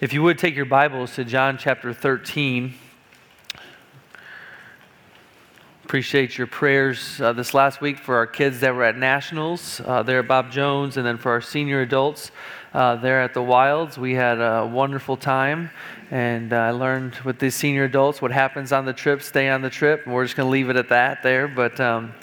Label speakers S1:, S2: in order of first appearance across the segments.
S1: If you would take your Bibles to John chapter 13. Appreciate your prayers uh, this last week for our kids that were at Nationals uh, there at Bob Jones, and then for our senior adults uh, there at the Wilds. We had a wonderful time, and uh, I learned with these senior adults what happens on the trip, stay on the trip, we're just going to leave it at that there. But um,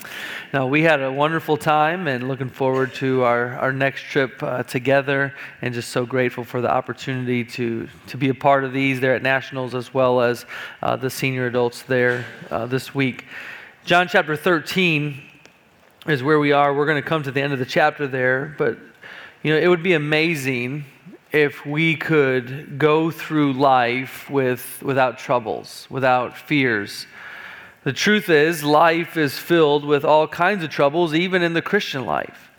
S1: no, we had a wonderful time and looking forward to our, our next trip uh, together and just so grateful for the opportunity to, to be a part of these there at Nationals as well as uh, the senior adults there uh, this week. John chapter 13 is where we are. We're going to come to the end of the chapter there, but you know, it would be amazing if we could go through life with, without troubles, without fears the truth is, life is filled with all kinds of troubles, even in the Christian life.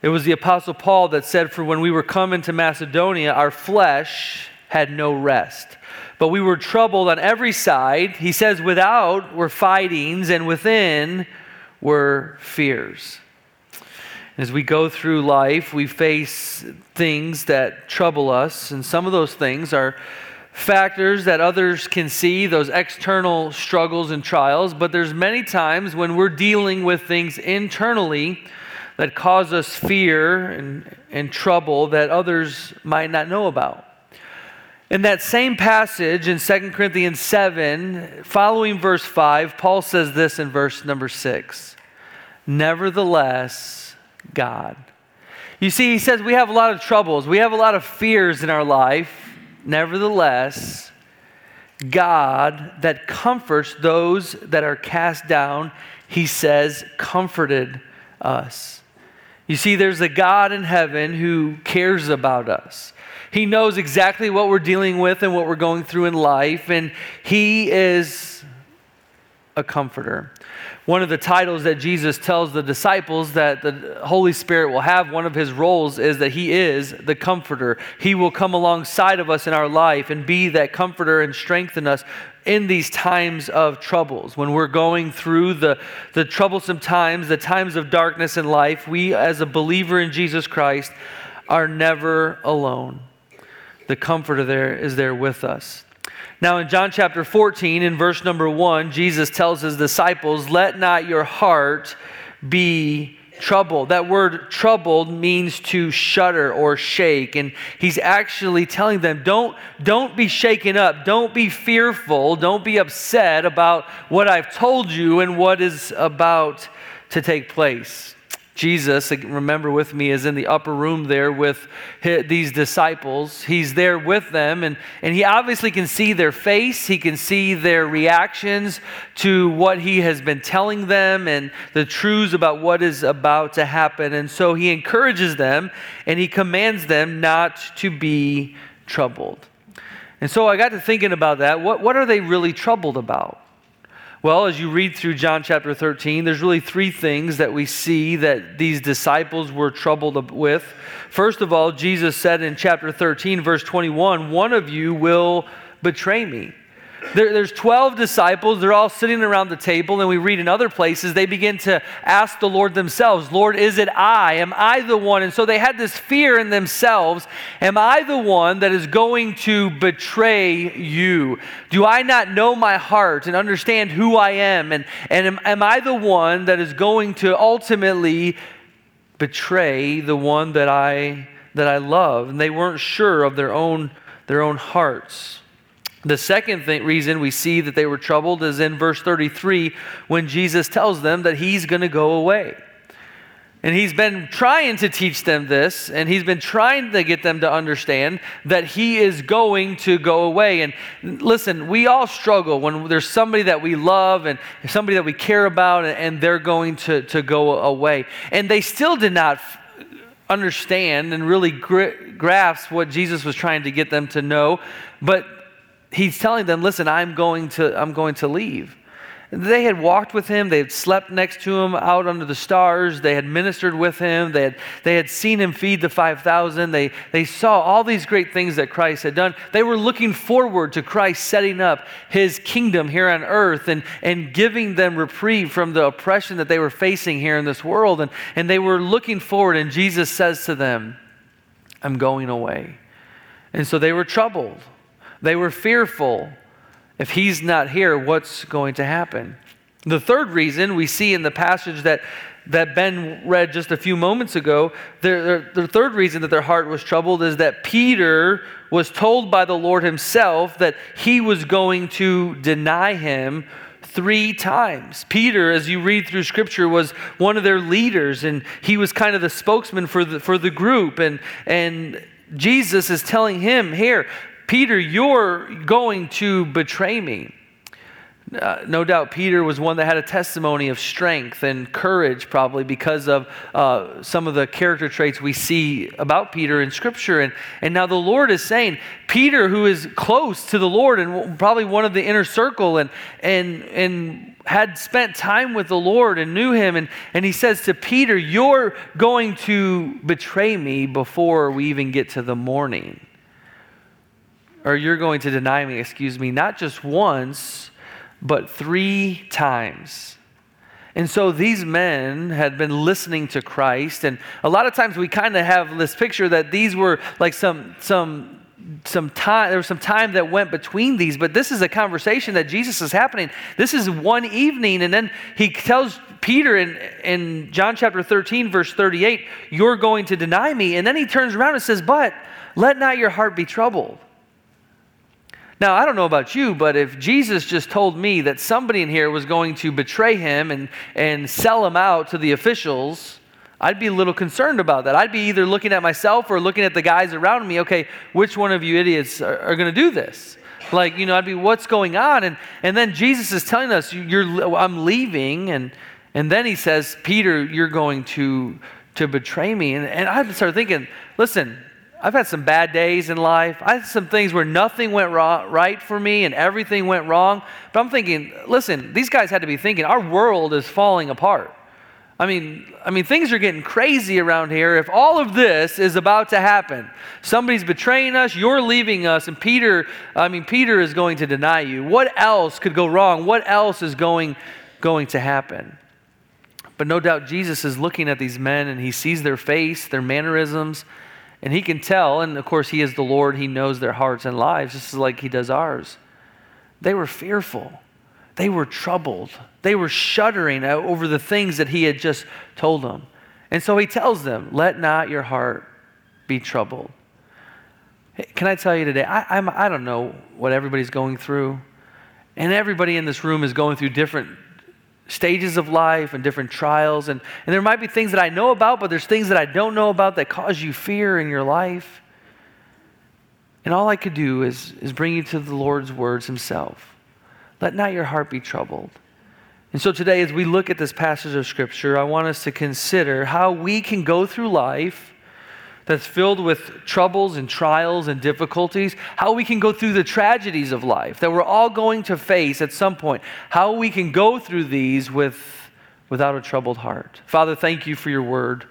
S1: It was the Apostle Paul that said, For when we were coming to Macedonia, our flesh had no rest. But we were troubled on every side. He says, Without were fightings, and within were fears. As we go through life, we face things that trouble us, and some of those things are factors that others can see, those external struggles and trials, but there's many times when we're dealing with things internally that cause us fear and, and trouble that others might not know about. In that same passage in 2 Corinthians 7, following verse 5, Paul says this in verse number 6 Nevertheless, God. You see, he says we have a lot of troubles, we have a lot of fears in our life, Nevertheless, God that comforts those that are cast down, he says, comforted us. You see, there's a God in heaven who cares about us. He knows exactly what we're dealing with and what we're going through in life, and He is a comforter one of the titles that Jesus tells the disciples that the Holy Spirit will have, one of his roles is that he is the comforter. He will come alongside of us in our life and be that comforter and strengthen us in these times of troubles. When we're going through the, the troublesome times, the times of darkness in life, we as a believer in Jesus Christ are never alone. The comforter there is there with us. Now, in John chapter 14, in verse number 1, Jesus tells his disciples, Let not your heart be troubled. That word troubled means to shudder or shake. And he's actually telling them, don't, don't be shaken up. Don't be fearful. Don't be upset about what I've told you and what is about to take place. Jesus, remember with me, is in the upper room there with these disciples. He's there with them, and, and he obviously can see their face. He can see their reactions to what he has been telling them and the truths about what is about to happen. And so he encourages them and he commands them not to be troubled. And so I got to thinking about that. What, what are they really troubled about? Well, as you read through John chapter 13, there's really three things that we see that these disciples were troubled with. First of all, Jesus said in chapter 13, verse 21, One of you will betray me. There, there's 12 disciples. They're all sitting around the table, and we read in other places, they begin to ask the Lord themselves, Lord, is it I? Am I the one? And so they had this fear in themselves Am I the one that is going to betray you? Do I not know my heart and understand who I am? And, and am, am I the one that is going to ultimately betray the one that I, that I love? And they weren't sure of their own, their own hearts. The second thing, reason we see that they were troubled is in verse 33 when Jesus tells them that he's going to go away. And he's been trying to teach them this, and he's been trying to get them to understand that he is going to go away. And listen, we all struggle when there's somebody that we love and somebody that we care about, and they're going to, to go away. And they still did not understand and really grasp what Jesus was trying to get them to know. But he's telling them, listen, I'm going to, I'm going to leave. They had walked with him. They had slept next to him out under the stars. They had ministered with him. They had, they had seen him feed the 5,000. They, they saw all these great things that Christ had done. They were looking forward to Christ setting up his kingdom here on earth and, and giving them reprieve from the oppression that they were facing here in this world. And, and they were looking forward, and Jesus says to them, I'm going away. And so they were troubled. They were fearful. If he's not here, what's going to happen? The third reason we see in the passage that, that Ben read just a few moments ago, the, the, the third reason that their heart was troubled is that Peter was told by the Lord himself that he was going to deny him three times. Peter, as you read through scripture, was one of their leaders and he was kind of the spokesman for the, for the group. And, and Jesus is telling him, Here, Peter, you're going to betray me. Uh, no doubt Peter was one that had a testimony of strength and courage, probably because of uh, some of the character traits we see about Peter in Scripture. And, and now the Lord is saying, Peter, who is close to the Lord and probably one of the inner circle and, and, and had spent time with the Lord and knew him, and, and he says to Peter, You're going to betray me before we even get to the morning. Or you're going to deny me, excuse me, not just once but three times. And so these men had been listening to Christ, and a lot of times we kind of have this picture that these were like some some some time there was some time that went between these but this is a conversation that jesus is happening. This is one evening and then he tells peter in, in john chapter 13 verse 38 you're going to deny me. And then he turns around and says but let not your heart be troubled now, I don't know about you, but if Jesus just told me that somebody in here was going to betray him and, and sell him out to the officials, I'd be a little concerned about that. I'd be either looking at myself or looking at the guys around me. Okay, which one of you idiots are, are going to do this? Like, you know, I'd be, what's going on? And, and then Jesus is telling us, you're, I'm leaving. And, and then he says, Peter, you're going to, to betray me. And, and I started thinking, listen, I've had some bad days in life. I had some things where nothing went right for me and everything went wrong. But I'm thinking, listen, these guys had to be thinking, our world is falling apart. I mean, I mean, things are getting crazy around here. If all of this is about to happen, somebody's betraying us, you're leaving us, and Peter, I mean, Peter is going to deny you. What else could go wrong? What else is going, going to happen? But no doubt Jesus is looking at these men and he sees their face, their mannerisms, and he can tell, and of course, he is the Lord, he knows their hearts and lives, just like he does ours. They were fearful, they were troubled, they were shuddering over the things that he had just told them. And so he tells them, Let not your heart be troubled. Can I tell you today, I, I'm, I don't know what everybody's going through. And everybody in this room is going through different stages of life and different trials. And, and there might be things that I know about, but there's things that I don't know about that cause you fear in your life. And all I could do is, is bring you to the Lord's words Himself. Let not your heart be troubled. And so today, as we look at this passage of Scripture, I want us to consider how we can go through life that's filled with troubles and trials and difficulties, how we can go through the tragedies of life that we're all going to face at some point, how we can go through these with, without a troubled heart. Father, thank you for your word.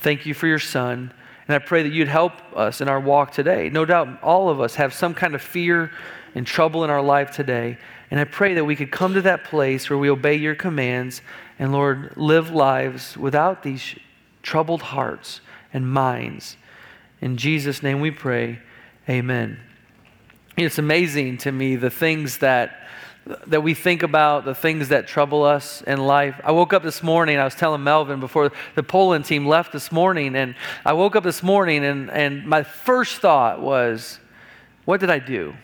S1: Thank you for your son. And I pray that you'd help us in our walk today. No doubt all of us have some kind of fear and trouble in our life today. And I pray that we could come to that place where we obey your commands and, Lord, live lives without these troubled hearts and minds. In Jesus' name we pray. Amen. It's amazing to me the things that that we think about, the things that trouble us in life. I woke up this morning, I was telling Melvin before the Poland team left this morning, and I woke up this morning and, and my first thought was, what did I do?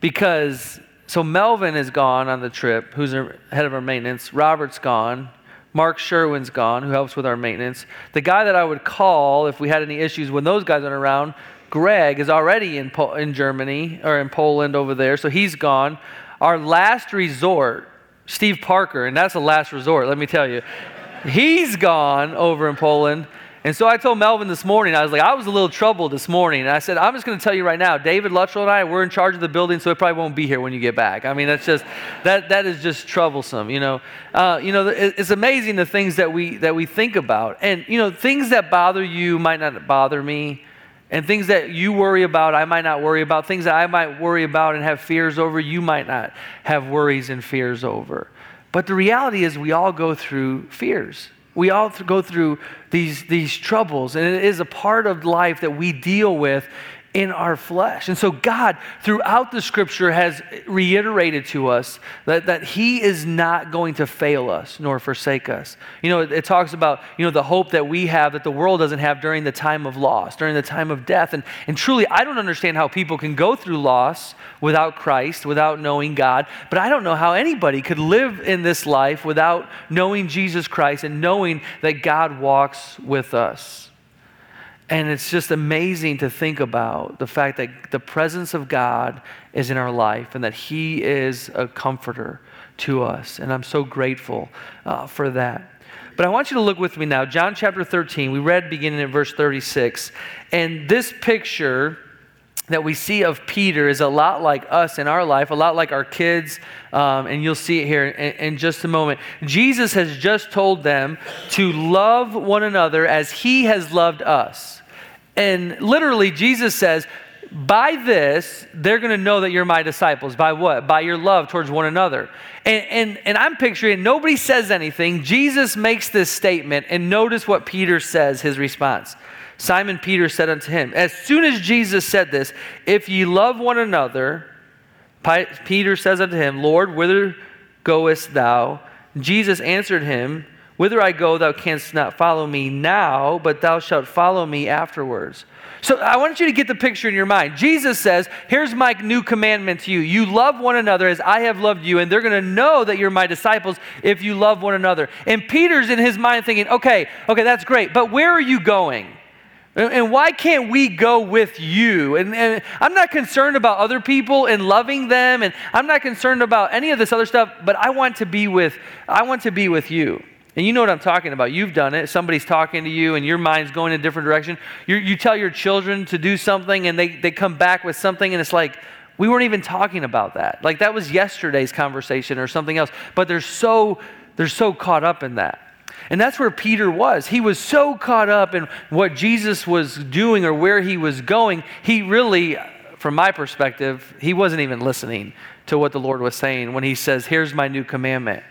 S1: Because so Melvin is gone on the trip, who's head of our maintenance. Robert's gone. Mark Sherwin's gone, who helps with our maintenance. The guy that I would call if we had any issues when those guys aren't around, Greg, is already in, po- in Germany or in Poland over there, so he's gone. Our last resort, Steve Parker, and that's the last resort, let me tell you. He's gone over in Poland. And so I told Melvin this morning, I was like, I was a little troubled this morning. And I said, I'm just going to tell you right now, David Luttrell and I, we're in charge of the building, so it probably won't be here when you get back. I mean, that's just, that, that is just troublesome, you know. Uh, you know, it's amazing the things that we, that we think about. And, you know, things that bother you might not bother me. And things that you worry about, I might not worry about. Things that I might worry about and have fears over, you might not have worries and fears over. But the reality is, we all go through fears. We all go through these, these troubles, and it is a part of life that we deal with in our flesh. And so, God, throughout the scripture, has reiterated to us that, that He is not going to fail us nor forsake us. You know, it, it, talks about, you know, the hope that we have that the world doesn't have during the time of loss, during the time of death. And, and truly, I don't understand how people can go through loss without Christ, without knowing God, but I don't know how anybody could live in this life without knowing Jesus Christ and knowing that God walks with us. And it's just amazing to think about the fact that the presence of God is in our life and that He is a comforter to us. And I'm so grateful uh, for that. But I want you to look with me now. John chapter 13, we read beginning at verse 36. And this picture that we see of Peter is a lot like us in our life, a lot like our kids, um, and you'll see it here in, in, just a moment. Jesus has just told them to love one another as he has loved us. And literally, Jesus says, by this, they're going to know that you're my disciples. By what? By your love towards one another. And, and, and I'm picturing nobody says anything. Jesus makes this statement, and notice what Peter says, his response. Simon Peter said unto him, As soon as Jesus said this, if ye love one another, Peter says unto him, Lord, whither goest thou? Jesus answered him, Whither I go, thou canst not follow me now, but thou shalt follow me afterwards. So I want you to get the picture in your mind. Jesus says, Here's my new commandment to you. You love one another as I have loved you, and they're going to know that you're my disciples if you love one another. And Peter's in his mind thinking, Okay, okay, that's great, but where are you going? And why can't we go with you? And, and, I'm not concerned about other people and loving them, and I'm not concerned about any of this other stuff, but I want to be with, I want to be with you. And you know what I'm talking about. You've done it. Somebody's talking to you and your mind's going in a different direction. you you tell your children to do something and they, they come back with something and it's like, we weren't even talking about that. Like that was yesterday's conversation or something else. But they're so, they're so caught up in that. And that's where Peter was. He was so caught up in what Jesus was doing or where he was going, he really, from my perspective, he wasn't even listening to what the Lord was saying when he says, Here's my new commandment.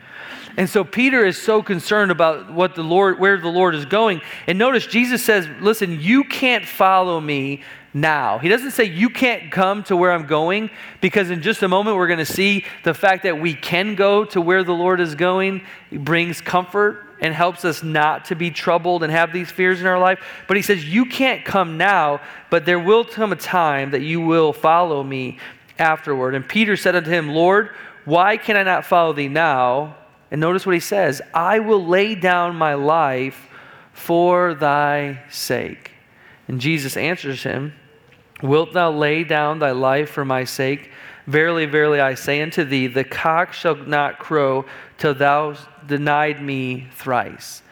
S1: And so Peter is so concerned about what the Lord, where the Lord is going. And notice Jesus says, listen, you can't follow me now. He doesn't say you can't come to where I'm going, because in just a moment we're going to see the fact that we can go to where the Lord is going brings comfort and helps us not to be troubled and have these fears in our life. But he says, You can't come now, but there will come a time that you will follow me afterward. And Peter said unto him, Lord, why can I not follow thee now? And notice what he says I will lay down my life for thy sake. And Jesus answers him, Wilt thou lay down thy life for my sake? Verily, verily, I say unto thee, the cock shall not crow till thou denied me thrice.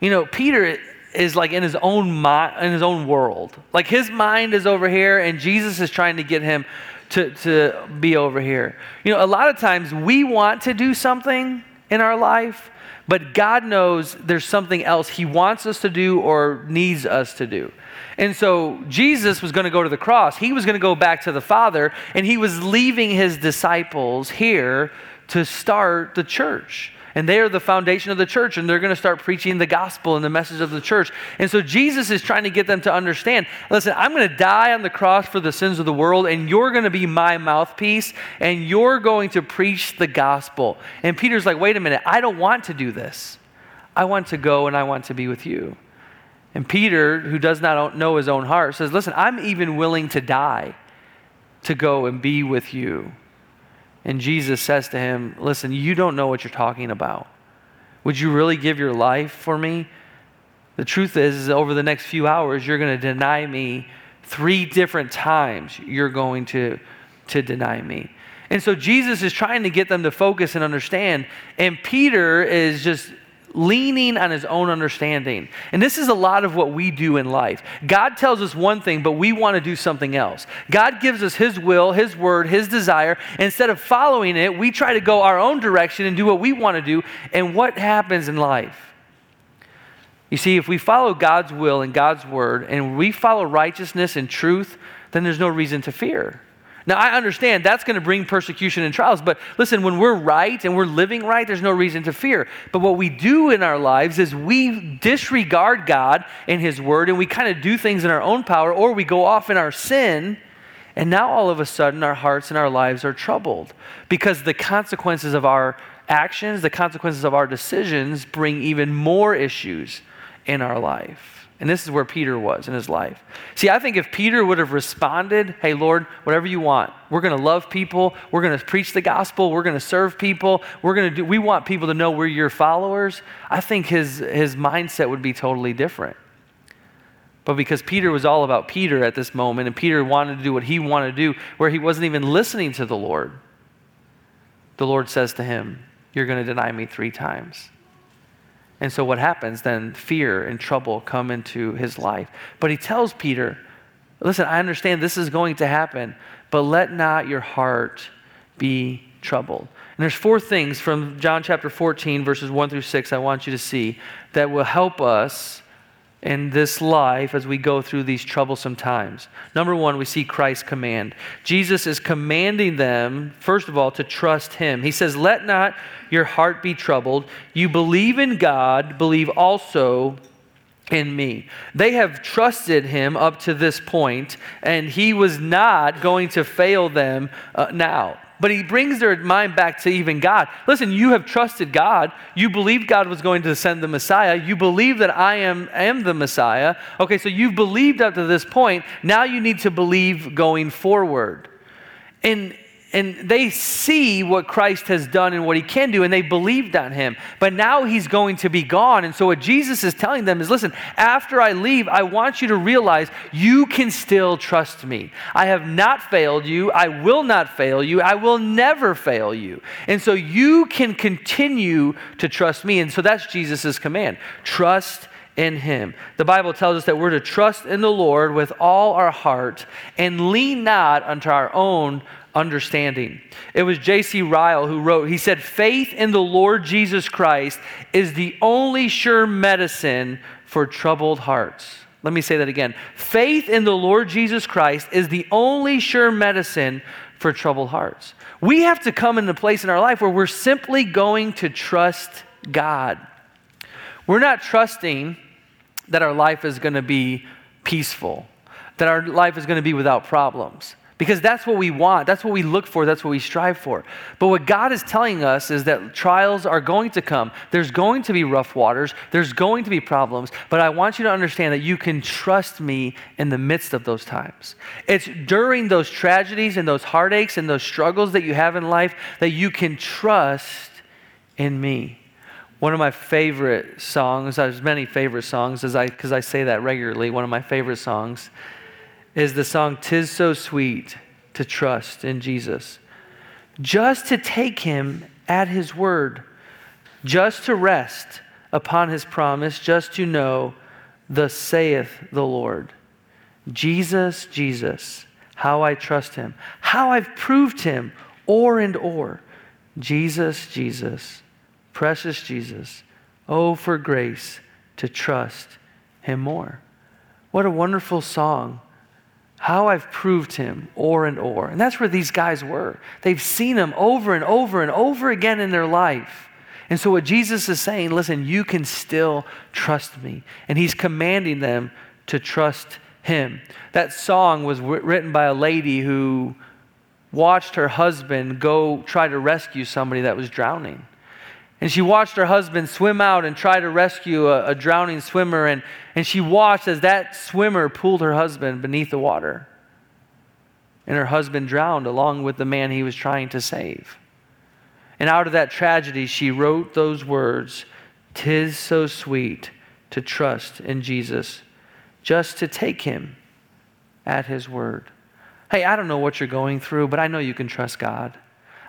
S1: You know, Peter is like in his own mind, in his own world. Like his mind is over here, and Jesus is trying to get him to, to be over here. You know, a lot of times we want to do something, in our life, but God knows there's something else He wants us to do or needs us to do. And so Jesus was going to go to the cross. He was going to go back to the Father, and He was leaving His disciples here to start the church and they are the foundation of the church, and they're going to start preaching the gospel and the message of the church. And so Jesus is trying to get them to understand listen, I'm going to die on the cross for the sins of the world, and you're going to be my mouthpiece, and you're going to preach the gospel. And Peter's like, wait a minute, I don't want to do this. I want to go and I want to be with you. And Peter, who does not know his own heart, says, Listen, I'm even willing to die to go and be with you. And Jesus says to him, Listen, you don't know what you're talking about. Would you really give your life for me? The truth is, is over the next few hours, you're going to deny me three different times. You're going to, to deny me. And so Jesus is trying to get them to focus and understand. And Peter is just leaning on his own understanding. And this is a lot of what we do in life. God tells us one thing, but we want to do something else. God gives us his will, his word, his desire. Instead of following it, we try to go our own direction and do what we want to do. And what happens in life? You see, if we follow God's will and God's word and we follow righteousness and truth, then there's no reason to fear. Now, I understand that's going to bring persecution and trials, but listen, when we're right and we're living right, there's no reason to fear. But what we do in our lives is we disregard God and His Word, and we kind of do things in our own power, or we go off in our sin, and now all of a sudden our hearts and our lives are troubled because the consequences of our actions, the consequences of our decisions, bring even more issues in our life. And this is where Peter was in his life. See, I think if Peter would have responded, hey, Lord, whatever you want, we're going to love people, we're going to preach the gospel, we're going to serve people, we're going to do, we want people to know we're your followers, I think his, his mindset would be totally different. But because Peter was all about Peter at this moment, and Peter wanted to do what he wanted to do, where he wasn't even listening to the Lord, the Lord says to him, You're going to deny me three times. And so what happens then? Fear and trouble come into his life. But he tells Peter, listen, I understand this is going to happen, but let not your heart be troubled. And there's four things from John chapter 14, verses 1 through 6, I want you to see that will help us in this life as we go through these troublesome times. Number one, we see Christ's command. Jesus is commanding them, first of all, to trust him. He says, Let not your heart be troubled. You believe in God, believe also in me. They have trusted him up to this point, and he was not going to fail them uh, now but he brings their mind back to even God. Listen, you have trusted God. You believed God was going to send the Messiah. You believe that I am, am the Messiah. Okay, so you've believed up to this point. Now you need to believe going forward. And and they see what Christ has done and what he can do, and they believed on him. But now he's going to be gone. And so, what Jesus is telling them is listen, after I leave, I want you to realize you can still trust me. I have not failed you. I will not fail you. I will never fail you. And so, you can continue to trust me. And so, that's Jesus' command trust in him. The Bible tells us that we're to trust in the Lord with all our heart and lean not unto our own understanding. It was J.C. Ryle who wrote, he said, Faith in the Lord Jesus Christ is the only sure medicine for troubled hearts. Let me say that again. Faith in the Lord Jesus Christ is the only sure medicine for troubled hearts. We have to come into a place in our life where we're simply going to trust God. We're not trusting that our life is going to be peaceful, that our life is going to be without problems because that's what we want. That's what we look for. That's what we strive for. But what God is telling us is that trials are going to come. There's going to be rough waters. There's going to be problems. But I want you to understand that you can trust me in the midst of those times. It's during those tragedies and those heartaches and those struggles that you have in life that you can trust in me. One of my favorite songs, there's many favorite songs, because I, I say that regularly. One of my favorite songs is the song Tis So Sweet to Trust in Jesus. Just to take him at his word, just to rest upon his promise, just to know, Thus saith the Lord. Jesus, Jesus, how I trust him, how I've proved him o'er and o'er. Jesus, Jesus, precious Jesus, oh, for grace to trust him more. What a wonderful song how I've proved him o'er and o'er. And that's where these guys were. They've seen him over and over and over again in their life. And so, what Jesus is saying, listen, you can still trust me. And he's commanding them to trust him. That song was written by a lady who watched her husband go try to rescue somebody that was drowning. And she watched her husband swim out and try to rescue a, a, drowning swimmer. And, and she watched as that swimmer pulled her husband beneath the water. And her husband drowned along with the man he was trying to save. And out of that tragedy, she wrote those words Tis so sweet to trust in Jesus, just to take him at his word. Hey, I don't know what you're going through, but I know you can trust God.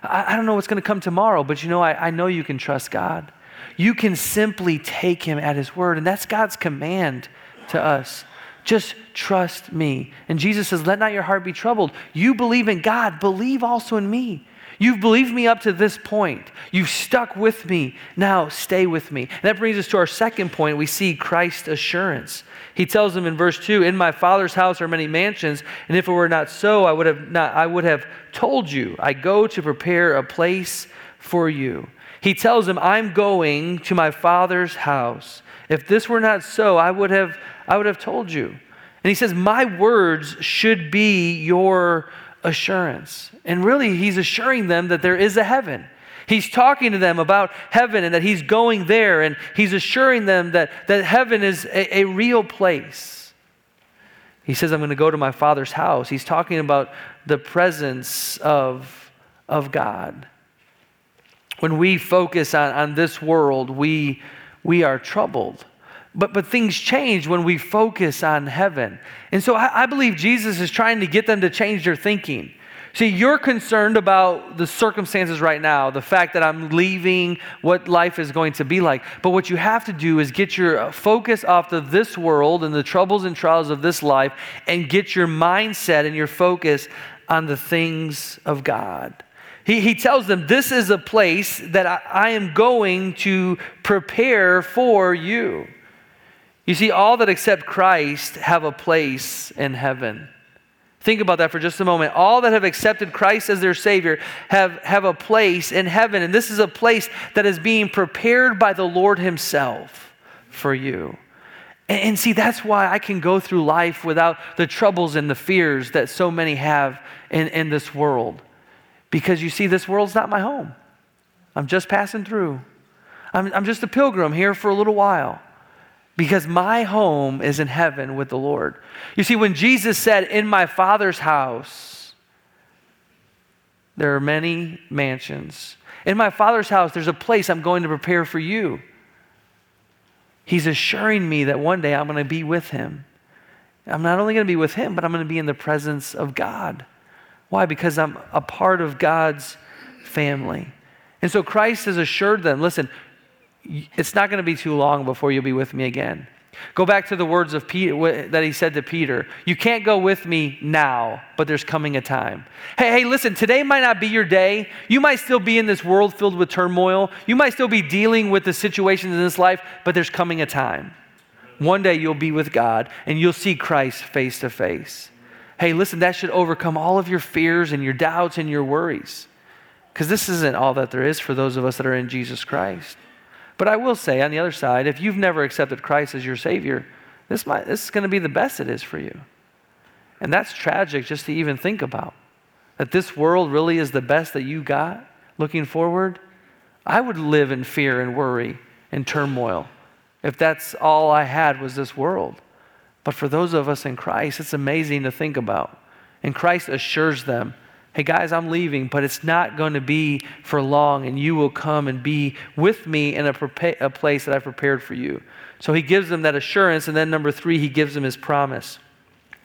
S1: I, I don't know what's going to come tomorrow, but you know, I, I know you can trust God. You can simply take him at his word, and that's God's command to us. Just trust me. And Jesus says, Let not your heart be troubled. You believe in God, believe also in me. You've believed me up to this point. You've stuck with me. Now stay with me. And that brings us to our second point. We see Christ's assurance. He tells them in verse 2, "In my Father's house are many mansions, and if it were not so, I would have not I would have told you. I go to prepare a place for you." He tells them, "I'm going to my Father's house. If this were not so, I would have I would have told you." And he says, "My words should be your assurance." And really, he's assuring them that there is a heaven. He's talking to them about heaven and that he's going there, and he's assuring them that, that heaven is a, a real place. He says, I'm going to go to my father's house. He's talking about the presence of, of God. When we focus on, on this world, we, we are troubled. But, but things change when we focus on heaven. And so I, I believe Jesus is trying to get them to change their thinking. See, you're concerned about the circumstances right now, the fact that I'm leaving, what life is going to be like. But what you have to do is get your focus off of this world and the troubles and trials of this life and get your mindset and your focus on the things of God. He, he tells them, This is a place that I, I am going to prepare for you. You see, all that accept Christ have a place in heaven. Think about that for just a moment. All that have accepted Christ as their Savior have, have a place in heaven, and this is a place that is being prepared by the Lord Himself for you. And, and see, that's why I can go through life without the troubles and the fears that so many have in, in this world. Because you see, this world's not my home. I'm just passing through. I'm, I'm just a pilgrim here for a little while because my home is in heaven with the Lord. You see, when Jesus said, In my Father's house, there are many mansions. In my Father's house, there's a place I'm going to prepare for you. He's assuring me that one day I'm going to be with him. I'm not only going to be with him, but I'm going to be in the presence of God. Why? Because I'm a part of God's family. And so Christ has assured them listen, it's not going to be too long before you'll be with me again. Go back to the words of Peter that he said to Peter. You can't go with me now, but there's coming a time. Hey, hey, listen, today might not be your day. You might still be in this world filled with turmoil. You might still be dealing with the situations in this life, but there's coming a time. One day you'll be with God and you'll see Christ face to face. Hey, listen, that should overcome all of your fears and your doubts and your worries. Because this isn't all that there is for those of us that are in Jesus Christ. But I will say, on the other side, if you've never accepted Christ as your Savior, this, might, this is going to be the best it is for you. And that's tragic just to even think about. That this world really is the best that you got looking forward. I would live in fear and worry and turmoil if that's all I had was this world. But for those of us in Christ, it's amazing to think about. And Christ assures them hey guys, I'm leaving, but it's not going to be for long, and you will come and be with me in a, prepa- a place that I've prepared for you. So he gives them that assurance, and then number three, he gives them his promise.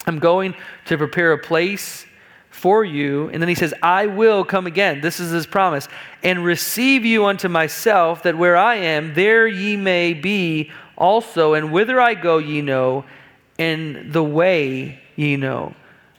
S1: I'm going to prepare a place for you. And then he says, I will come again. This is his promise. And receive you unto myself, that where I am, there ye may be also. And whither I go, ye know, and the way ye know.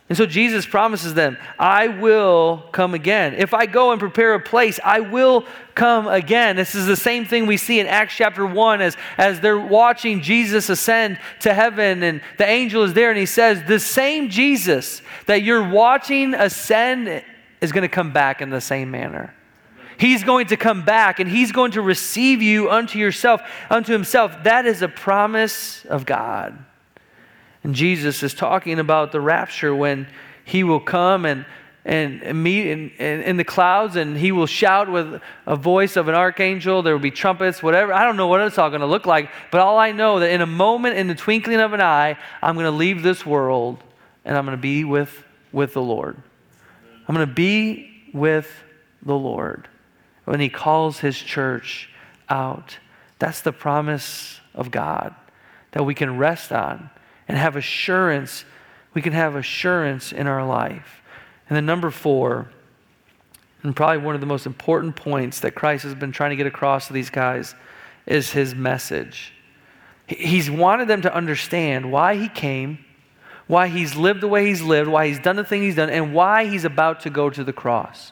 S1: And so Jesus promises them, I will come again. If I go and prepare a place, I will come again. This is the same thing we see in Acts chapter 1 as, as they're watching Jesus ascend to heaven and the angel is there and he says, The same Jesus that you're watching ascend is going to come back in the same manner. He's going to come back and he's going to receive you unto yourself, unto himself. That is a promise of God. And Jesus is talking about the rapture when he will come and, and, meet in, in, in, the clouds and he will shout with a voice of an archangel. There will be trumpets, whatever. I don't know what it's all going to look like, but all I know that in a moment, in the twinkling of an eye, I'm going to leave this world and I'm going to be with, with the Lord. I'm going to be with the Lord when he calls his church out. That's the promise of God that we can rest on and have assurance. We can have assurance in our life. And then, number four, and probably one of the most important points that Christ has been trying to get across to these guys, is his message. He's wanted them to understand why he came, why he's lived the way he's lived, why he's done the thing he's done, and why he's about to go to the cross.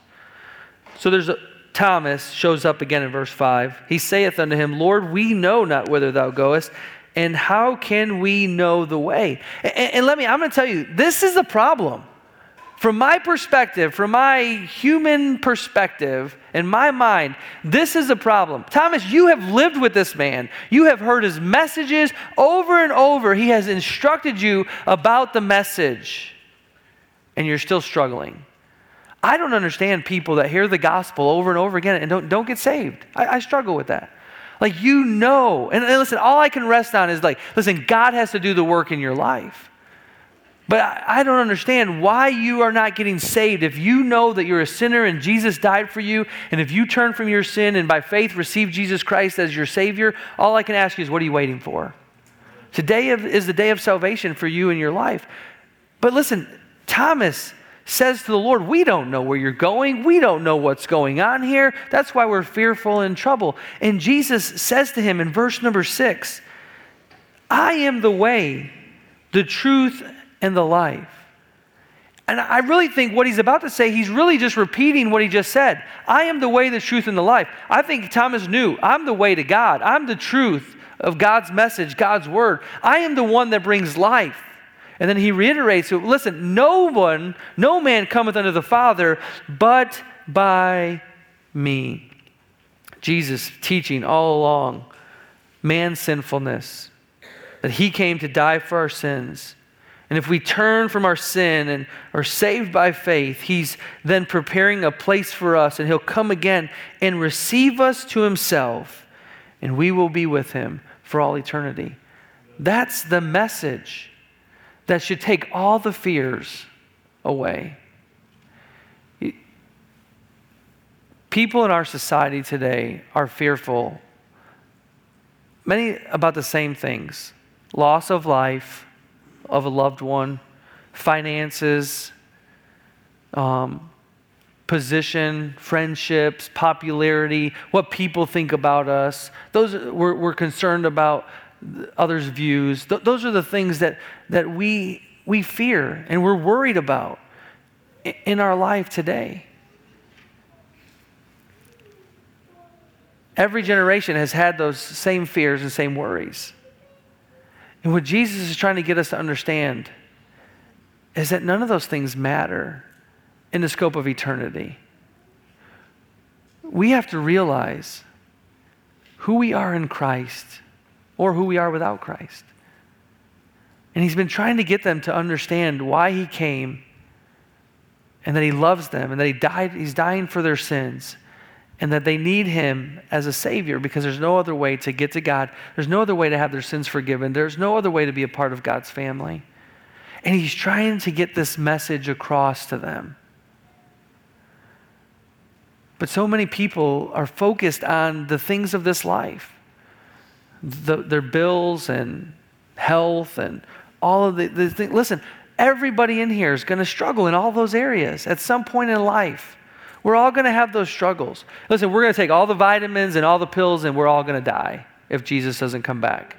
S1: So there's a, Thomas shows up again in verse 5. He saith unto him, Lord, we know not whither thou goest, and how can we know the way? And, and let me, I'm going to tell you, this is a problem. From my perspective, from my human perspective, in my mind, this is a problem. Thomas, you have lived with this man. You have heard his messages over and over. He has instructed you about the message, and you're still struggling. I don't understand people that hear the gospel over and over again and don't, don't get saved. I, I struggle with that. Like, you know, and, and listen, all I can rest on is like, listen, God has to do the work in your life. But I don't understand why you are not getting saved. If you know that you're a sinner and Jesus died for you, and if you turn from your sin and by faith receive Jesus Christ as your Savior, all I can ask you is, what are you waiting for? Today is the day of salvation for you in your life. But listen, Thomas says to the Lord, We don't know where you're going. We don't know what's going on here. That's why we're fearful and trouble. And Jesus says to him in verse number six, I am the way, the truth, and the life. And I really think what he's about to say, he's really just repeating what he just said. I am the way, the truth, and the life. I think Thomas knew I'm the way to God. I'm the truth of God's message, God's word. I am the one that brings life. And then he reiterates, listen, no one, no man cometh unto the Father but by me. Jesus teaching all along man's sinfulness, that he came to die for our sins and if we turn from our sin and are saved by faith, He's then preparing a place for us, and He'll come again and receive us to Himself, and we will be with Him for all eternity. That's the message that should take all the fears away. People in our society today are fearful, many about the same things loss of life of a loved one, finances, um, position, friendships, popularity, what people think about us. Those we're, we're concerned about others' views. Th- those are the things that, that we, we fear and we're worried about in our life today. Every generation has had those same fears and same worries. And what Jesus is trying to get us to understand is that none of those things matter in the scope of eternity. We have to realize who we are in Christ or who we are without Christ. And he's been trying to get them to understand why he came and that he loves them and that he died, he's dying for their sins and that they need him as a savior because there's no other way to get to God. There's no other way to have their sins forgiven. There's no other way to be a part of God's family. And he's trying to get this message across to them. But so many people are focused on the things of this life the, their bills and health and all of the, the things. Listen, everybody in here is going to struggle in all those areas at some point in life. We're all going to have those struggles. Listen, we're going to take all the vitamins and all the pills, and we're all going to die if Jesus doesn't come back.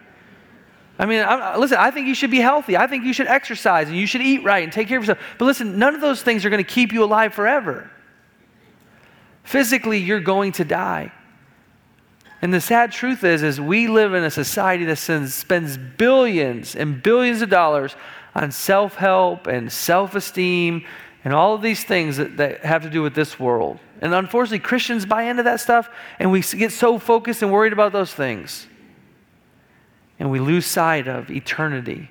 S1: I mean, I'm, listen, I think you should be healthy. I think you should exercise and you should eat right and take care of yourself. But listen, none of those things are going to keep you alive forever. Physically, you're going to die. And the sad truth is, is we live in a society that spends billions and billions of dollars on self-help and self-esteem and all of these things that, that have to do with this world. And unfortunately, Christians buy into that stuff, and we get so focused and worried about those things. And we lose sight of eternity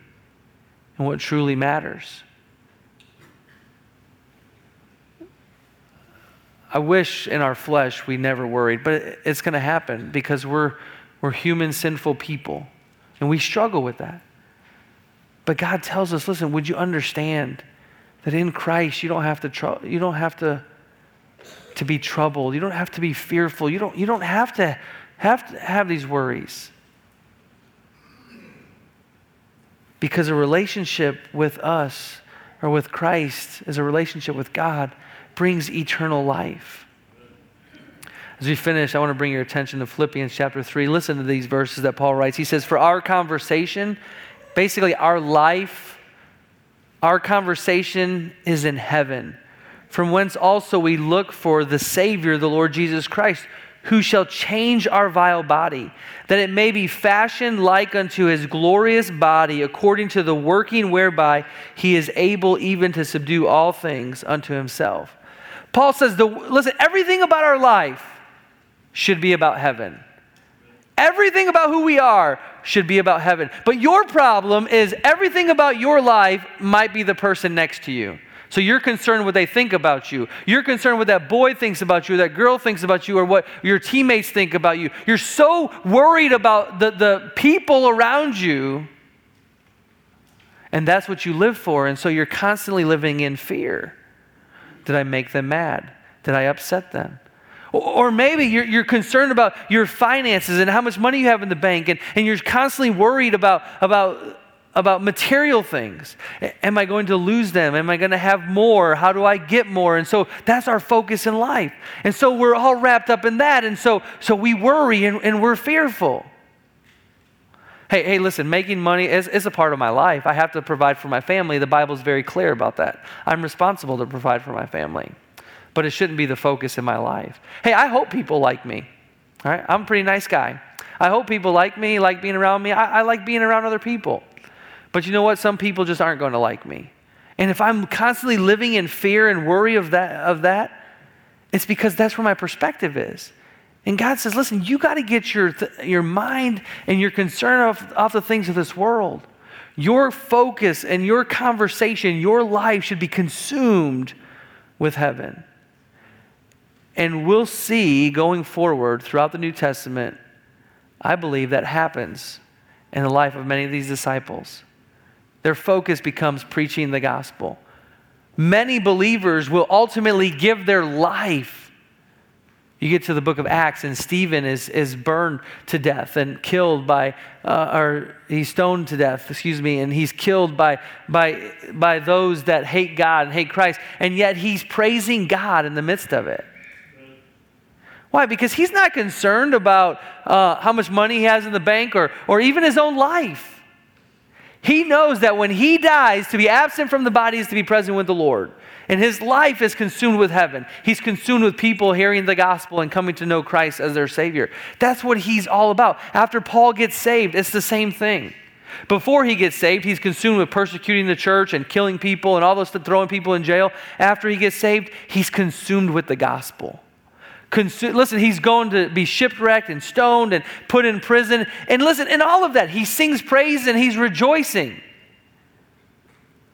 S1: and what truly matters. I wish in our flesh we never worried, but it's going to happen because we're, we're human, sinful people, and we struggle with that. But God tells us listen, would you understand? that in Christ you don't have to tr- you don't have to to be troubled. You don't have to be fearful. You don't you don't have to have to have these worries. Because a relationship with us or with Christ is a relationship with God brings eternal life. As we finish, I want to bring your attention to Philippians chapter 3. Listen to these verses that Paul writes. He says, For our conversation, basically our life, our conversation is in heaven, from whence also we look for the Savior, the Lord Jesus Christ, who shall change our vile body, that it may be fashioned like unto his glorious body, according to the working whereby he is able even to subdue all things unto himself. Paul says, the, listen, everything about our life should be about heaven. Everything about who we are should be about heaven. But your problem is everything about your life might be the person next to you. So you're concerned what they think about you. You're concerned what that boy thinks about you, that girl thinks about you, or what your teammates think about you. You're so worried about the, the people around you, and that's what you live for. And so you're constantly living in fear. Did I make them mad? Did I upset them? Or maybe you're, you're, concerned about your finances and how much money you have in the bank, and, and you're constantly worried about, about, about material things. Am I going to lose them? Am I going to have more? How do I get more? And so that's our focus in life. And so we're all wrapped up in that. And so, so we worry and, and we're fearful. Hey, hey, listen, making money is, is a part of my life. I have to provide for my family. The Bible's very clear about that. I'm responsible to provide for my family, but it shouldn't be the focus in my life. Hey, I hope people like me. All right, I'm a pretty nice guy. I hope people like me, like being around me. I, I like being around other people. But you know what? Some people just aren't going to like me. And if I'm constantly living in fear and worry of that, of that it's because that's where my perspective is. And God says, listen, you got to get your, th- your mind and your concern off, off the things of this world. Your focus and your conversation, your life should be consumed with heaven. And we'll see going forward throughout the New Testament, I believe that happens in the life of many of these disciples. Their focus becomes preaching the gospel. Many believers will ultimately give their life you get to the book of Acts, and Stephen is, is burned to death and killed by, uh, or he's stoned to death, excuse me, and he's killed by, by, by those that hate God and hate Christ, and yet he's praising God in the midst of it. Why? Because he's not concerned about uh, how much money he has in the bank or, or even his own life. He knows that when he dies, to be absent from the body is to be present with the Lord. And his life is consumed with heaven. He's consumed with people hearing the gospel and coming to know Christ as their Savior. That's what he's all about. After Paul gets saved, it's the same thing. Before he gets saved, he's consumed with persecuting the church and killing people and all those throwing people in jail. After he gets saved, he's consumed with the gospel. Consu- listen, he's going to be shipwrecked and stoned and put in prison. And listen, in all of that, he sings praise and he's rejoicing.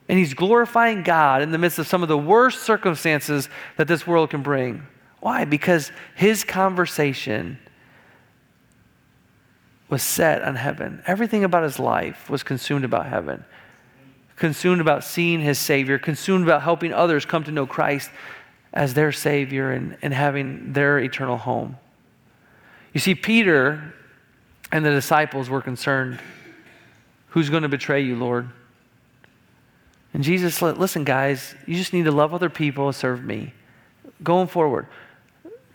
S1: And he's glorifying God in the midst of some of the worst circumstances that this world can bring. Why? Because his conversation was set on heaven. Everything about his life was consumed about heaven, consumed about seeing his Savior, consumed about helping others come to know Christ as their Savior and, and having their eternal home. You see, Peter and the disciples were concerned who's going to betray you, Lord? And Jesus said, listen, guys, you just need to love other people and serve me. Going forward,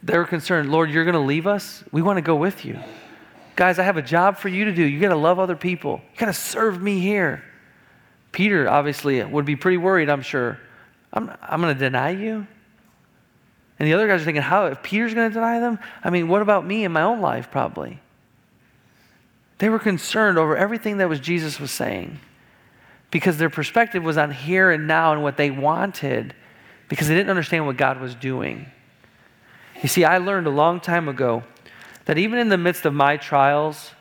S1: they were concerned, Lord, you're going to leave us? We want to go with you. Guys, I have a job for you to do. You got to love other people. You got to serve me here. Peter obviously would be pretty worried, I'm sure. I'm, I'm going to deny you? And the other guys are thinking, how, if Peter's going to deny them? I mean, what about me in my own life, probably? They were concerned over everything that was Jesus was saying because their perspective was on here and now and what they wanted because they didn't understand what God was doing. You see, I learned a long time ago that even in the midst of my trials,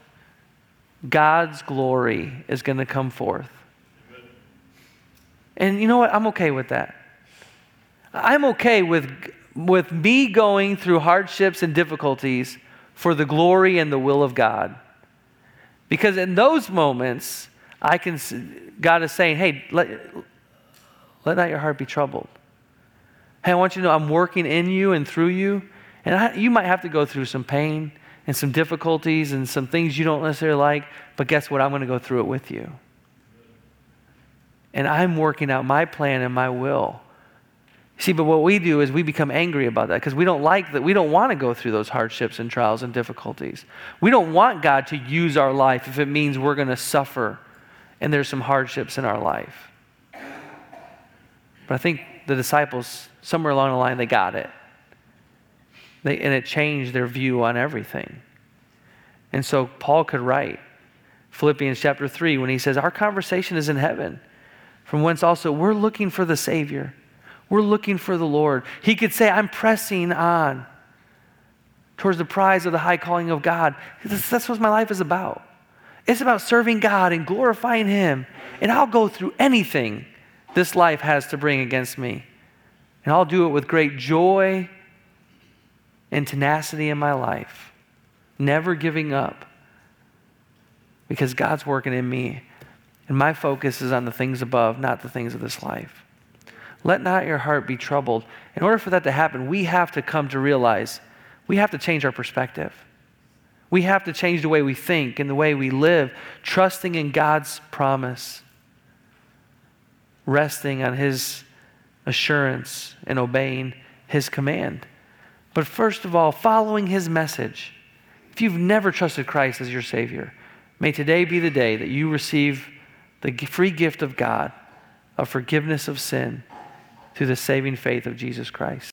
S1: God's glory is going to come forth. And you know what? I'm okay with that. I'm okay with, with me going through hardships and difficulties for the glory and the will of God. Because in those moments, I can, God is saying, hey, let, let not your heart be troubled. Hey, I want you to know I'm working in you and through you. And I, you might have to go through some pain and some difficulties and some things you don't necessarily like, but guess what? I'm going to go through it with you. And I'm working out my plan and my will. See, but what we do is we become angry about that because we don't like that. We don't want to go through those hardships and trials and difficulties. We don't want God to use our life if it means we're going to suffer and there's some hardships in our life. But I think the disciples, somewhere along the line, they got it. They, and it changed their view on everything. And so Paul could write Philippians chapter 3 when he says, Our conversation is in heaven, from whence also we're looking for the Savior. We're looking for the Lord. He could say, I'm pressing on towards the prize of the high calling of God. That's what my life is about. It's about serving God and glorifying Him. And I'll go through anything this life has to bring against me. And I'll do it with great joy and tenacity in my life, never giving up because God's working in me. And my focus is on the things above, not the things of this life. Let not your heart be troubled. In order for that to happen, we have to come to realize we have to change our perspective. We have to change the way we think and the way we live, trusting in God's promise, resting on His assurance, and obeying His command. But first of all, following His message. If you've never trusted Christ as your Savior, may today be the day that you receive the free gift of God of forgiveness of sin through the saving faith of Jesus Christ.